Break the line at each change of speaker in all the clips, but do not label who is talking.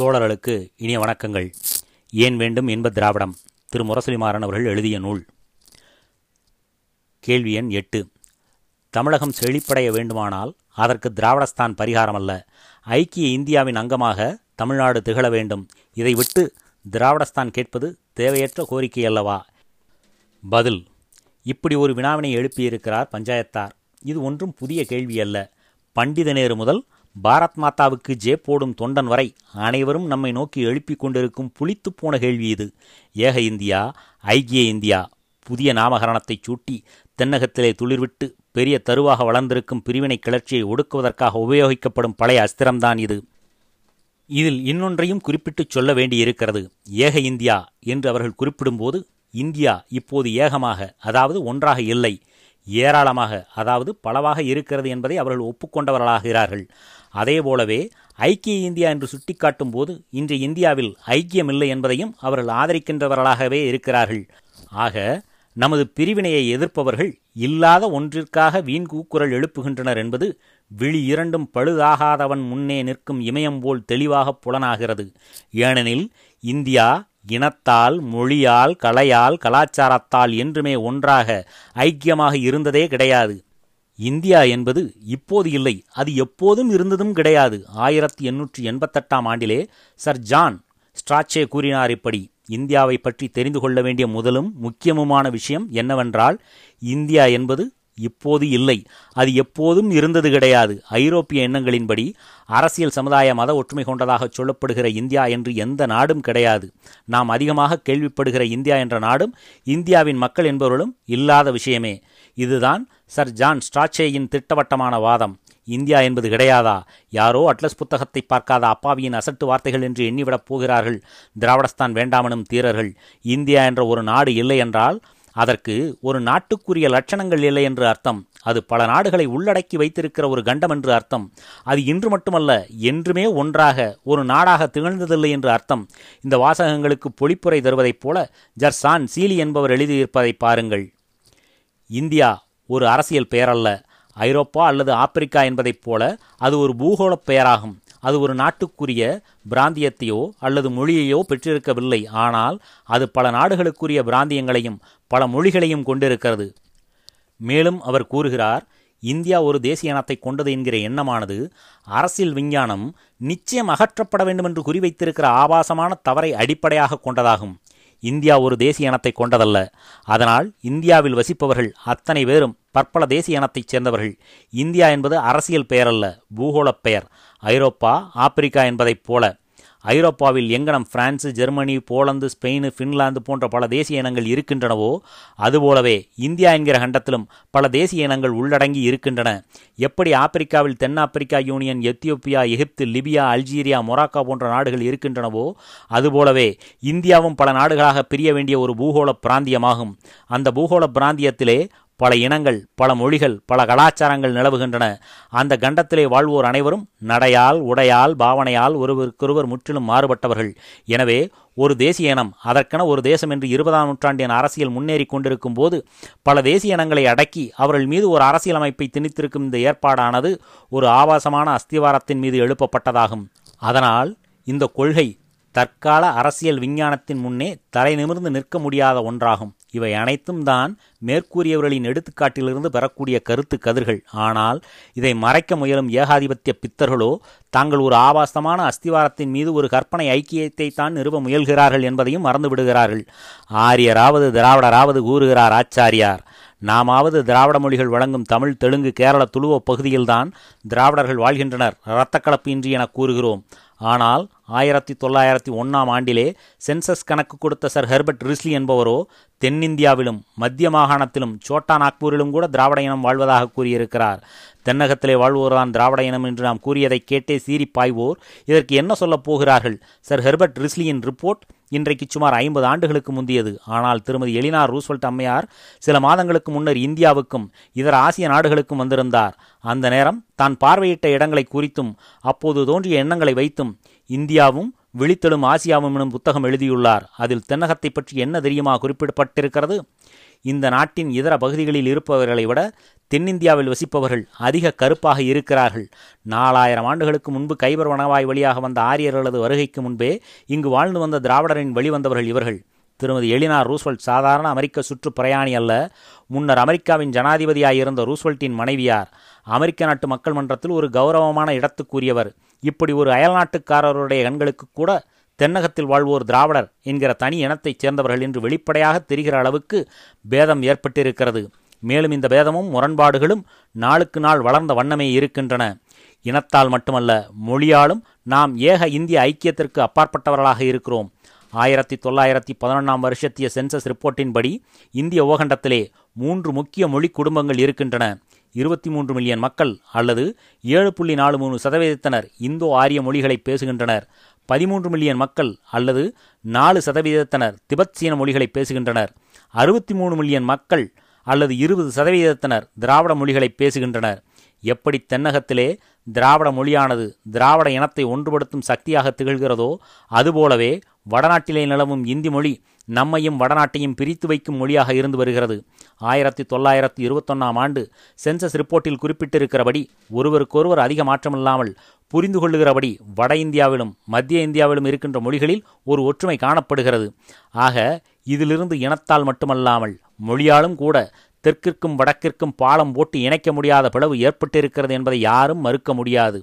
தோழர்களுக்கு இனிய வணக்கங்கள். ஏன் வேண்டும் என்ப திராவிடம். திரு. முரசொலிமாறன் அவர்கள் எழுதிய நூல். கேள்வி எண் எட்டு. தமிழகம் செழிப்படைய வேண்டுமானால் அதற்கு திராவிடஸ்தான் பரிகாரமல்ல ஐக்கிய இந்தியாவின் அங்கமாக தமிழ்நாடு திகழ வேண்டும். இதை விட்டு திராவிடஸ்தான் கேட்பது தேவையற்ற கோரிக்கை அல்லவா? பதில். இப்படி ஒரு வினாவினை எழுப்பியிருக்கிறார் பஞ்சாயத்தார். இது ஒன்றும் புதிய கேள்வி அல்ல. பண்டித நேரு முதல் பாரத் மாதாவுக்கு ஜே போடும் தொண்டன் வரை அனைவரும் நம்மை நோக்கி எழுப்பிக் கொண்டிருக்கும் புளித்துப் போன கேள்வி இது. ஏக இந்தியா ஐக்கிய இந்தியா புதிய நாமகரணத்தை சூட்டி தென்னகத்திலே துளிர்விட்டு பெரிய தருவாக வளர்ந்திருக்கும் பிரிவினை கிளர்ச்சியை ஒடுக்குவதற்காக உபயோகிக்கப்படும் பழைய அஸ்திரம்தான் இது. இதில் இன்னொன்றையும் குறிப்பிட்டுச் சொல்ல வேண்டியிருக்கிறது. ஏக இந்தியா என்று அவர்கள் குறிப்பிடும்போது இந்தியா இப்போது ஏகமாக அதாவது ஒன்றாக இல்லை ஏராளமாக அதாவது பலவாக இருக்கிறது என்பதை அவர்கள் ஒப்புக்கொண்டவர்களாகிறார்கள். அதேபோலவே ஐக்கிய இந்தியா என்று சுட்டிக்காட்டும் போது இன்று இந்தியாவில் ஐக்கியமில்லை என்பதையும் அவர்கள் ஆதரிக்கின்றவர்களாகவே இருக்கிறார்கள். ஆக நமது பிரிவினையை எதிர்ப்பவர்கள் இல்லாத ஒன்றிற்காக வீண் கூக்குரல் எழுப்புகின்றனர் என்பது விழி இரண்டும் பழுதாகாதவன் முன்னே நிற்கும் இமயம் போல் தெளிவாக புலனாகிறது. ஏனெனில் இந்தியா இனத்தால் மொழியால் கலையால் கலாச்சாரத்தால் என்றுமே ஒன்றாக ஐக்கியமாக இருந்ததே கிடையாது. இந்தியா என்பது இப்போது இல்லை. அது எப்போதும் இருந்ததும் கிடையாது. ஆயிரத்தி எண்ணூற்றி எண்பத்தெட்டாம் ஆண்டிலே சர் ஜான் ஸ்ட்ராச்சே கூறினார் இப்படி இந்தியாவை பற்றி தெரிந்து கொள்ள வேண்டிய முதலும் முக்கியமுமான விஷயம் என்னவென்றால் இந்தியா என்பது இப்போது இல்லை. அது எப்போதும் இருந்தது கிடையாது. ஐரோப்பிய எண்ணங்களின்படி அரசியல் சமுதாய மத ஒற்றுமை கொண்டதாக சொல்லப்படுகிற இந்தியா என்று எந்த நாடும் கிடையாது. நாம் அதிகமாக கேள்விப்படுகிற இந்தியா என்ற நாடும் இந்தியாவின் மக்கள் என்பவர்களும் இல்லாத விஷயமே. இதுதான் சர் ஜான் ஸ்ட்ராச்சேயின் திட்டவட்டமான வாதம். இந்தியா என்பது கிடையாதா? யாரோ அட்லஸ் புத்தகத்தை பார்க்காத அப்பாவியின் அசட்டு வார்த்தைகள் என்று எண்ணிவிடப் போகிறார்கள். திராவிடஸ்தான் வேண்டாமனும் தீரர்கள். இந்தியா என்ற ஒரு நாடு இல்லை என்றால் அதற்கு ஒரு நாட்டுக்குரிய லட்சணங்கள் இல்லை என்று அர்த்தம். அது பல நாடுகளை உள்ளடக்கி வைத்திருக்கிற ஒரு கண்டம் என்று அர்த்தம். அது இன்று மட்டுமல்ல என்றுமே ஒன்றாக ஒரு நாடாக திகழ்ந்ததில்லை என்று அர்த்தம். இந்த வாசகங்களுக்கு பொழிப்புரை தருவதைப் போல ஜர்சான் சீலி என்பவர் எழுதியிருப்பதை பாருங்கள். இந்தியா ஒரு அரசியல் பெயரல்ல. ஐரோப்பா அல்லது ஆப்பிரிக்கா என்பதைப் போல அது ஒரு பூகோளப் பெயராகும். அது ஒரு நாட்டுக்குரிய பிராந்தியத்தையோ அல்லது மொழியையோ பெற்றிருக்கவில்லை. ஆனால் அது பல நாடுகளுக்குரிய பிராந்தியங்களையும் பல மொழிகளையும் கொண்டிருக்கிறது. மேலும் அவர் கூறுகிறார் இந்தியா ஒரு தேசிய இனத்தை கொண்டது என்கிற எண்ணமானது அரசியல் விஞ்ஞானம் நிச்சயம் அகற்றப்பட வேண்டும் என்று குறிவைத்திருக்கிற ஆபாசமான தவறை அடிப்படையாக கொண்டதாகும். இந்தியா ஒரு தேசிய இனத்தை கொண்டதல்ல. அதனால் இந்தியாவில் வசிப்பவர்கள் அத்தனை பேரும் பற்பல தேசிய இனத்தைச் சேர்ந்தவர்கள். இந்தியா என்பது அரசியல் பெயரல்ல பூகோளப் பெயர். ஐரோப்பா ஆப்பிரிக்கா என்பதைப் போல ஐரோப்பாவில் எங்கனம் France Germany Poland Spain Finland போன்ற பல தேசிய இனங்கள் இருக்கின்றனவோ அதுபோலவே இந்தியா என்கிற கண்டத்திலும் பல தேசிய இனங்கள் உள்ளடங்கி இருக்கின்றன. எப்படி ஆப்பிரிக்காவில் தென்னாப்பிரிக்கா union Ethiopia Egypt Libya Algeria Morocco போன்ற நாடுகள் இருக்கின்றனவோ அதுபோலவே இந்தியாவும் பல நாடுகளாக பிரிய வேண்டிய ஒரு பூகோள பிராந்தியமாகும். அந்த பூகோள பிராந்தியத்திலே பல இனங்கள் பல மொழிகள் பல கலாச்சாரங்கள் நிலவுகின்றன. அந்த கண்டத்திலே வாழ்வோர் அனைவரும் நடையால் உடையால் பாவனையால் ஒருவருக்கொருவர் முற்றிலும் மாறுபட்டவர்கள். எனவே ஒரு தேசிய இனம் அதற்கென ஒரு தேசம் என்று இருபதாம் நூற்றாண்டின் அரசியல் முன்னேறி கொண்டிருக்கும் போது பல தேசிய இனங்களை அடக்கி அவர்கள் மீது ஒரு அரசியல் அமைப்பை திணித்திருக்கும் இந்த ஏற்பாடானது ஒரு ஆபாசமான அஸ்திவாரத்தின் மீது எழுப்பப்பட்டதாகும். அதனால் இந்த கொள்கை தற்கால அரசியல் விஞ்ஞானத்தின் முன்னே தலை நிமிர்ந்து நிற்க முடியாத ஒன்றாகும். இவை அனைத்தும் தான் மேற்கூறியவர்களின் எடுத்துக்காட்டிலிருந்து பெறக்கூடிய கருத்து கதிர்கள். ஆனால் இதை மறைக்க முயலும் ஏகாதிபத்திய பித்தர்களோ தாங்கள் ஒரு ஆபாசமான அஸ்திவாரத்தின் மீது ஒரு கற்பனை ஐக்கியத்தை தான் நிறுவ முயல்கிறார்கள் என்பதையும் மறந்துவிடுகிறார்கள். ஆரியராவது திராவிடராவது கூறுகிறார் ஆச்சாரியார். நாமாவது திராவிட மொழிகள் வழங்கும் தமிழ் தெலுங்கு கேரள துளுவ பகுதியில்தான் திராவிடர்கள் வாழ்கின்றனர். இரத்தக்கலப்பு இன்றி என கூறுகிறோம். ஆனால் ஆயிரத்தி தொள்ளாயிரத்தி ஒன்றாம் ஆண்டிலே சென்சஸ் கணக்கு கொடுத்த சர் ஹெர்பர்ட் ரிஸ்லி என்பவரோ தென்னிந்தியாவிலும் மத்திய மாகாணத்திலும் சோட்டா நாக்பூரிலும் கூட திராவிட இனம் வாழ்வதாக கூறியிருக்கிறார். தென்னகத்திலே வாழ்வோர்தான் திராவிட இனம் என்று நாம் கூறியதை கேட்டே சீறி பாய்வோர் இதற்கு என்ன சொல்லப் போகிறார்கள்? சர் ஹெர்பர்ட் ரிஸ்லியின் ரிப்போர்ட் இன்றைக்கு சுமார் ஐம்பது ஆண்டுகளுக்கு முந்தியது. ஆனால் திருமதி எலினார் ரூஸ்வெல்ட் அம்மையார் சில மாதங்களுக்கு முன்னர் இந்தியாவுக்கும் இதர ஆசிய நாடுகளுக்கும் வந்திருந்தார். அந்த நேரம் தான் பார்வையிட்ட இடங்களை குறித்தும் அப்போது தோன்றிய எண்ணங்களை வைத்தும் இந்தியாவும் விழித்தெழும் ஆசியாவும் எனும் புத்தகம் எழுதியுள்ளார். அதில் தென்னகத்தை பற்றி என்ன தெரியுமா குறிப்பிடப்பட்டிருக்கிறது? இந்த நாட்டின் இதர பகுதிகளில் இருப்பவர்களை விட தென்னிந்தியாவில் வசிப்பவர்கள் அதிக கருப்பாக இருக்கிறார்கள். நாலாயிரம் ஆண்டுகளுக்கு முன்பு கைபர் வனவாய் வழியாக வந்த ஆரியர்களது வருகைக்கு முன்பே இங்கு வாழ்ந்து வந்த திராவிடரின் வழிவந்தவர்கள் இவர்கள். திருமதி எலினா ரூஸ்வெல்ட் சாதாரண அமெரிக்க சுற்று பிரயாணி அல்ல முன்னர் அமெரிக்காவின் ஜனாதிபதியாயிருந்த ரூஸ்வெல்ட்டின் மனைவியார். அமெரிக்க நாட்டு மக்கள் மன்றத்தில் ஒரு கௌரவமான இடத்துக்குரியவர். இப்படி ஒரு அயல்நாட்டுக்காரருடைய கண்களுக்கு கூட தென்னகத்தில் வாழ்வோர் திராவிடர் என்கிற தனி இனத்தைச் சேர்ந்தவர்கள் என்று வெளிப்படையாக தெரிகிற அளவுக்கு பேதம் ஏற்பட்டிருக்கிறது. மேலும் இந்த பேதமும் முரண்பாடுகளும் நாளுக்கு நாள் வளர்ந்த வண்ணமே இருக்கின்றன. இனத்தால் மட்டுமல்ல மொழியாலும் நாம் ஏக இந்திய ஐக்கியத்திற்கு அப்பாற்பட்டவர்களாக இருக்கிறோம். ஆயிரத்தி தொள்ளாயிரத்தி பதினொன்றாம் வருஷத்திய சென்சஸ் ரிப்போர்ட்டின்படி இந்திய ஓகண்டத்திலே மூன்று முக்கிய மொழி குடும்பங்கள் இருக்கின்றன. இருபத்தி மூன்று மில்லியன் மக்கள் அல்லது ஏழு புள்ளி நாலு மூணு சதவீதத்தினர் இந்தோ ஆரிய மொழிகளை பேசுகின்றனர். பதிமூன்று மில்லியன் மக்கள் அல்லது நாலு சதவீதத்தினர் திபெத் சீன மொழிகளை பேசுகின்றனர். அறுபத்தி மூணு மில்லியன் மக்கள் அல்லது இருபது சதவீதத்தினர் திராவிட மொழிகளை பேசுகின்றனர். எப்படி தென்னகத்திலே திராவிட மொழியானது திராவிட இனத்தை ஒன்றுபடுத்தும் சக்தியாக திகழ்கிறதோ அதுபோலவே வடநாட்டிலே நிலவும் இந்தி மொழி நம்மையும் வடநாட்டையும் பிரித்து வைக்கும் மொழியாக இருந்து வருகிறது. ஆயிரத்தி தொள்ளாயிரத்தி இருபத்தொன்னாம் ஆண்டு சென்சஸ் ரிப்போர்ட்டில் குறிப்பிட்டிருக்கிறபடி ஒருவருக்கொருவர் அதிக மாற்றமில்லாமல் புரிந்து கொள்ளுகிறபடி வட இந்தியாவிலும் மத்திய இந்தியாவிலும் இருக்கின்ற மொழிகளில் ஒரு ஒற்றுமை காணப்படுகிறது. ஆக இதிலிருந்து இனத்தால் மட்டுமல்லாமல் மொழியாலும் கூட தெற்கிற்கும் வடக்கிற்கும் பாலம் போட்டு இணைக்க முடியாத பிளவு ஏற்பட்டிருக்கிறது என்பதை யாரும் மறுக்க முடியாது.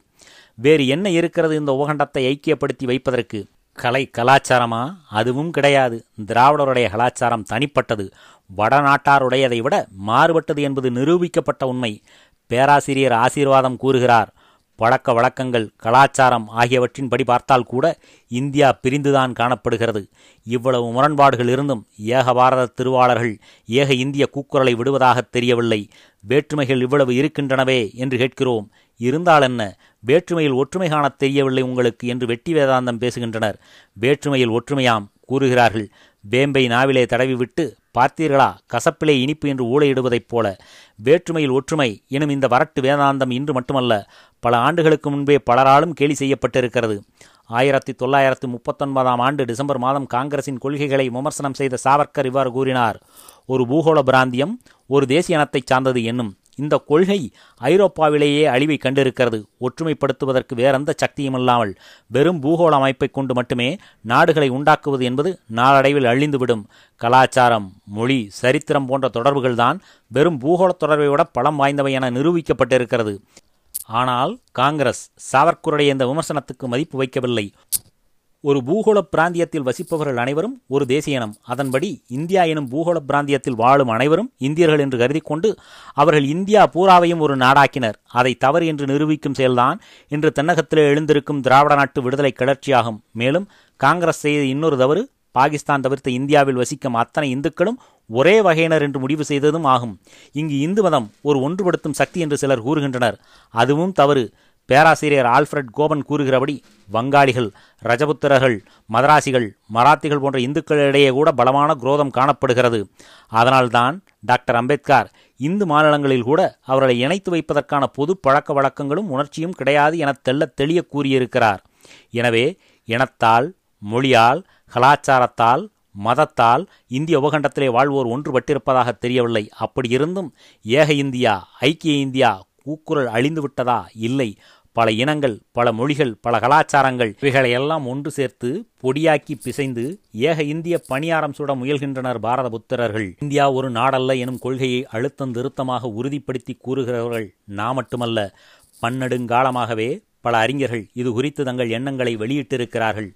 வேறு என்ன இருக்கிறது இந்த உபகண்டத்தை ஐக்கியப்படுத்தி வைப்பதற்கு? கலை கலாச்சாரமா? அதுவும் கிடையாது. திராவிடருடைய கலாச்சாரம் தனிப்பட்டது. வடநாட்டாருடையதை விட மாறுபட்டது என்பது நிரூபிக்கப்பட்ட உண்மை. பேராசிரியர் ஆசீர்வாதம் கூறுகிறார். பழக்க வழக்கங்கள் கலாச்சாரம் ஆகியவற்றின்படி பார்த்தால் கூட இந்தியா பிரிந்துதான் காணப்படுகிறது. இவ்வளவு முரண்பாடுகள் இருந்தும் ஏக பாரத திருவாளர்கள் ஏக இந்திய கூக்குரலை விடுவதாக தெரியவில்லை. வேற்றுமைகள் இவ்வளவு இருக்கின்றனவே என்று கேட்கிறோம். இருந்தால் என்ன வேற்றுமையில் ஒற்றுமை காணத் தெரியவில்லை உங்களுக்கு என்று வெட்டி வேதாந்தம் பேசுகின்றனர். வேற்றுமையில் ஒற்றுமையாம் கூறுகிறார்கள். வேம்பை நாவிலே தடவிவிட்டு பார்த்தீர்களா கசப்பிலே இனிப்பு என்று ஊழையிடுவதைப் போல. வேற்றுமையில் ஒற்றுமை எனும் இந்த வரட்டு வேதாந்தம் இன்று மட்டுமல்ல பல ஆண்டுகளுக்கு முன்பே பலராலும் கேலி செய்யப்பட்டிருக்கிறது. ஆயிரத்தி தொள்ளாயிரத்தி முப்பத்தொன்பதாம் ஆண்டு டிசம்பர் மாதம் காங்கிரசின் கொள்கைகளை விமர்சனம் செய்த சாவர்கர் இவ்வாறு கூறினார் ஒரு பூகோள பிராந்தியம் ஒரு தேசிய இனத்தைச் சார்ந்தது என்னும். இந்த கொள்கை ஐரோப்பாவிலேயே அழிவை கண்டிருக்கிறது. ஒற்றுமைப்படுத்துவதற்கு வேறெந்த சக்தியும் இல்லாமல் வெறும் பூகோள அமைப்பை கொண்டு மட்டுமே நாடுகளை உண்டாக்குவது என்பது நாளடைவில் அழிந்துவிடும். கலாச்சாரம் மொழி சரித்திரம் போன்ற தொடர்புகள்தான் வெறும் பூகோள தொடர்பை விட பலம் வாய்ந்தவை என நிரூபிக்கப்பட்டிருக்கிறது. ஆனால் காங்கிரஸ் சாவர்கருடைய இந்த விமர்சனத்துக்கு மதிப்பு வைக்கவில்லை. ஒரு பூகோள பிராந்தியத்தில் வசிப்பவர்கள் அனைவரும் ஒரு தேசிய இனம். அதன்படி இந்தியா எனும் பூகோள பிராந்தியத்தில் வாழும் அனைவரும் இந்தியர்கள் என்று கருதி கொண்டு அவர்கள் இந்தியா பூராவையும் ஒரு நாடாக்கினர். அதை தவறு என்று நிரூபிக்கும் செயல்தான் இன்று தென்னகத்திலே எழுந்திருக்கும் திராவிட நாட்டு விடுதலை கிளர்ச்சியாகும். மேலும் காங்கிரஸ் செய்த இன்னொரு தவறு பாகிஸ்தான் தவிர்த்த இந்தியாவில் வசிக்கும் அத்தனை இந்துக்களும் ஒரே வகையினர் என்று முடிவு செய்ததும் ஆகும். இங்கு இந்து மதம் ஒரு ஒன்றுபடுத்தும் சக்தி என்று சிலர் கூறுகின்றனர். அதுவும் தவறு. பேராசிரியர் ஆல்ஃபிரட் கோபன் கூறுகிறபடி வங்காளிகள் ரஜபுத்திரர்கள் மதராசிகள் மராத்திகள் போன்ற இந்துக்களிடையே கூட பலமான குரோதம் காணப்படுகிறது. அதனால்தான் டாக்டர் அம்பேத்கர் இந்து மாநிலங்களில் கூட அவர்களை இணைத்து வைப்பதற்கான பொது பழக்க வழக்கங்களும் உணர்ச்சியும் கிடையாது என தெல்ல தெளிய கூறியிருக்கிறார். எனவே இனத்தால் மொழியால் கலாச்சாரத்தால் மதத்தால் இந்திய உபகண்டத்திலே வாழ்வோர் ஒன்றுபட்டிருப்பதாக தெரியவில்லை. அப்படி இருந்தும் ஏக இந்தியா ஐக்கிய இந்தியா கூக்குரல் அழிந்துவிட்டதா? இல்லை. பல இனங்கள் பல மொழிகள் பல கலாச்சாரங்கள் இவைகளை எல்லாம் ஒன்று சேர்த்து பொடியாக்கி பிசைந்து ஏக இந்திய பணியாரம் சுட முயல்கின்றனர் பாரத புத்திரர்கள். இந்தியா ஒரு நாடல்ல எனும் கொள்கையை அழுத்தம் திருத்தமாக உறுதிப்படுத்தி கூறுகிறவர்கள் நான் மட்டுமல்ல பன்னெடுங்காலமாகவே பல அறிஞர்கள் இது குறித்து தங்கள் எண்ணங்களை வெளியிட்டிருக்கிறார்கள்.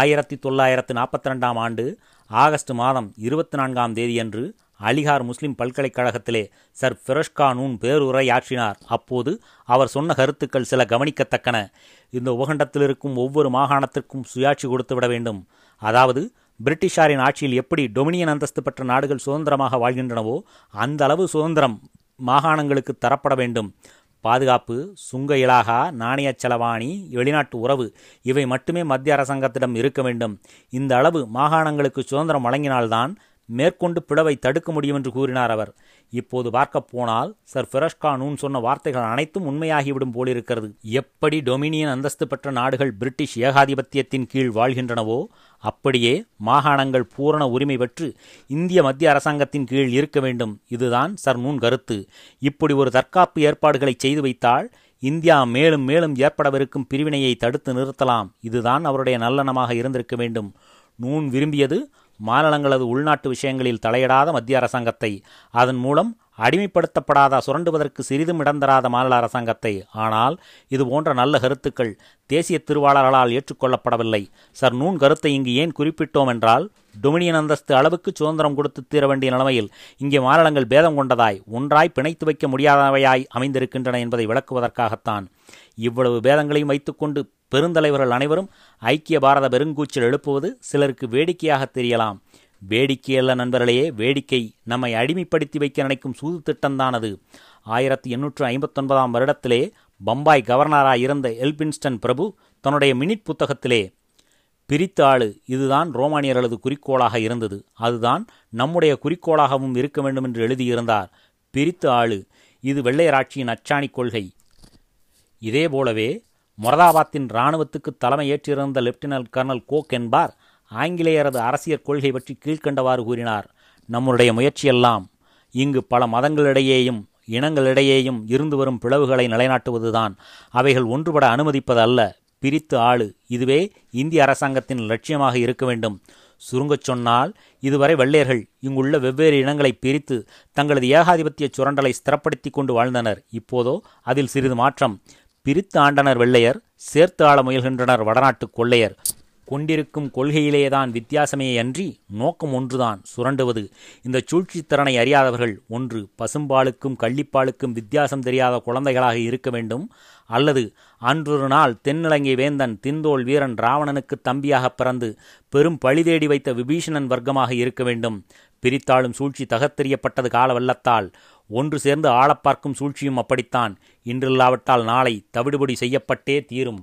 ஆயிரத்தி தொள்ளாயிரத்து நாற்பத்தி ரெண்டாம் ஆண்டு ஆகஸ்ட் மாதம் இருபத்தி நான்காம் தேதியன்று அலிகார் முஸ்லிம் பல்கலைக்கழகத்திலே சர் ஃபிரோஷ்கானூன் பேருரையாற்றினார். அப்போது அவர் சொன்ன கருத்துக்கள் சில கவனிக்கத்தக்கன. இந்த உபகண்டத்தில் இருக்கும் ஒவ்வொரு மாகாணத்திற்கும் சுயாட்சி கொடுத்துவிட வேண்டும். அதாவது பிரிட்டிஷாரின் ஆட்சியில் எப்படி டொமினியன் அந்தஸ்து பெற்ற நாடுகள் சுதந்திரமாக வாழ்கின்றனவோ அந்த அளவு சுதந்திரம் மாகாணங்களுக்கு தரப்பட வேண்டும். பாதுகாப்பு சுங்க இலாகா நாணய செலவாணி வெளிநாட்டு உறவு இவை மட்டுமே மத்திய அரசாங்கத்திடம் இருக்க வேண்டும். இந்த அளவு மாகாணங்களுக்கு சுதந்திரம் வழங்கினால்தான் மேற்கொண்டு பிளவை தடுக்க முடியும் என்று கூறினார் அவர். இப்போது பார்க்கப் போனால் சர் ஃபிரஷ்கா நூன் சொன்ன வார்த்தைகள் அனைத்தும் உண்மையாகிவிடும் போலிருக்கிறது. எப்படி டொமினியன் அந்தஸ்து பெற்ற நாடுகள் பிரிட்டிஷ் ஏகாதிபத்தியத்தின் கீழ் வாழ்கின்றனவோ அப்படியே மாகாணங்கள் பூரண உரிமை பெற்று இந்திய மத்திய அரசாங்கத்தின் கீழ் இருக்க வேண்டும். இதுதான் சர் நூன் கருத்து. இப்படி ஒரு தற்காப்பு ஏற்பாடுகளை செய்து வைத்தால் இந்தியா மேலும் மேலும் ஏற்படவிருக்கும் பிரிவினையை தடுத்து நிறுத்தலாம். இதுதான் அவருடைய நல்லெண்ணமாக இருந்திருக்க வேண்டும். நூன் விரும்பியது மாநிலங்களது உள்நாட்டு விஷயங்களில் தலையிடாத மத்திய அரசாங்கத்தை அதன் மூலம் அடிமைப்படுத்தப்படாத சுரண்டுவதற்கு சிறிதும் இடந்தராத மாநில அரசாங்கத்தை. ஆனால் இது போன்ற நல்ல கருத்துக்கள் தேசிய திருவாளர்களால் ஏற்றுக்கொள்ளப்படவில்லை. சர் நூன் கருத்தை இங்கு ஏன் குறிப்பிட்டோம் என்றால் டொமினியன் அந்தஸ்து அளவுக்கு சுதந்திரம் கொடுத்து தீர வேண்டிய நிலைமையில் இங்கே மாநிலங்கள் பேதம் கொண்டதாய் ஒன்றாய் பிணைத்து வைக்க முடியாதவையாய் அமைந்திருக்கின்றன என்பதை விளக்குவதற்காகத்தான். இவ்வளவு பேதங்களையும் வைத்துக்கொண்டு பெருந்தலைவர்கள் அனைவரும் ஐக்கிய பாரத பெருங்கூச்சல் எழுப்புவது சிலருக்கு வேடிக்கையாக தெரியலாம். வேடிக்கை அல்ல நண்பர்களே வேடிக்கை நம்மை அடிமைப்படுத்தி வைக்க நினைக்கும் சூது திட்டம்தான் அது ஆயிரத்தி எண்ணூற்று ஐம்பத்தொன்பதாம் வருடத்திலே பம்பாய் கவர்னராக இருந்த எல்பின்ஸ்டன் பிரபு தன்னுடைய மினிட் புத்தகத்திலே பிரித்து ஆளு இதுதான் ரோமானியர்களது குறிக்கோளாக இருந்தது. அதுதான் நம்முடைய குறிக்கோளாகவும் இருக்க வேண்டும் என்று எழுதியிருந்தார். பிரித்து ஆளு இது வெள்ளையராட்சியின் அச்சாணி கொள்கை. இதேபோலவே மொரதாபாத்தின் இராணுவத்துக்கு தலைமை ஏற்றிருந்த லெப்டினன்ட் கர்னல் கோக் என்பார் ஆங்கிலேயரது அரசியல் கொள்கை பற்றி கீழ்க்கண்டவாறு கூறினார் நம்முடைய முயற்சியெல்லாம் இங்கு பல மதங்களிடையேயும் இனங்களிடையேயும் இருந்து வரும் பிளவுகளை நிலைநாட்டுவதுதான். அவைகள் ஒன்றுபட அனுமதிப்பது அல்ல பிரித்து ஆளு. இதுவே இந்திய அரசாங்கத்தின் லட்சியமாக இருக்க வேண்டும் சுருங்கச் சொன்னால் இதுவரை வெள்ளையர்கள் இங்குள்ள வெவ்வேறு இனங்களை பிரித்து தங்களது ஏகாதிபத்திய சுரண்டலை ஸ்திரப்படுத்தி கொண்டு வாழ்ந்தனர். இப்போதோ அதில் சிறிது மாற்றம். பிரித்து ஆண்டனர் வெள்ளையர் சேர்த்து ஆள முயல்கின்றனர் வடநாட்டு கொள்ளையர். கொண்டிருக்கும் கொள்கையிலேதான் வித்தியாசமே அன்றி நோக்கம் ஒன்றுதான் சுரண்டுவது. இந்த சூழ்ச்சித்திறனை அறியாதவர்கள் ஒன்று பசும்பாலுக்கும் கள்ளிப்பாலுக்கும் வித்தியாசம் தெரியாத குழந்தைகளாக இருக்க வேண்டும். அல்லது அன்றொரு நாள் தென்னிலங்கை வேந்தன் திந்தோல் வீரன் ராவணனுக்கு தம்பியாக பிறந்து பெரும் பழிதேடி வைத்த விபீஷணன் வர்க்கமாக இருக்க வேண்டும். பிரித்தாளும் சூழ்ச்சி தகத்தெறியப்பட்டது கால வெள்ளத்தால் ஒன்று சேர்ந்து ஆளப்பார்க்கும் சூழ்ச்சியும் அப்படித்தான். இன்றில்லாவிட்டால் நாளை தவிடுபடி செய்யப்பட்டே தீரும்.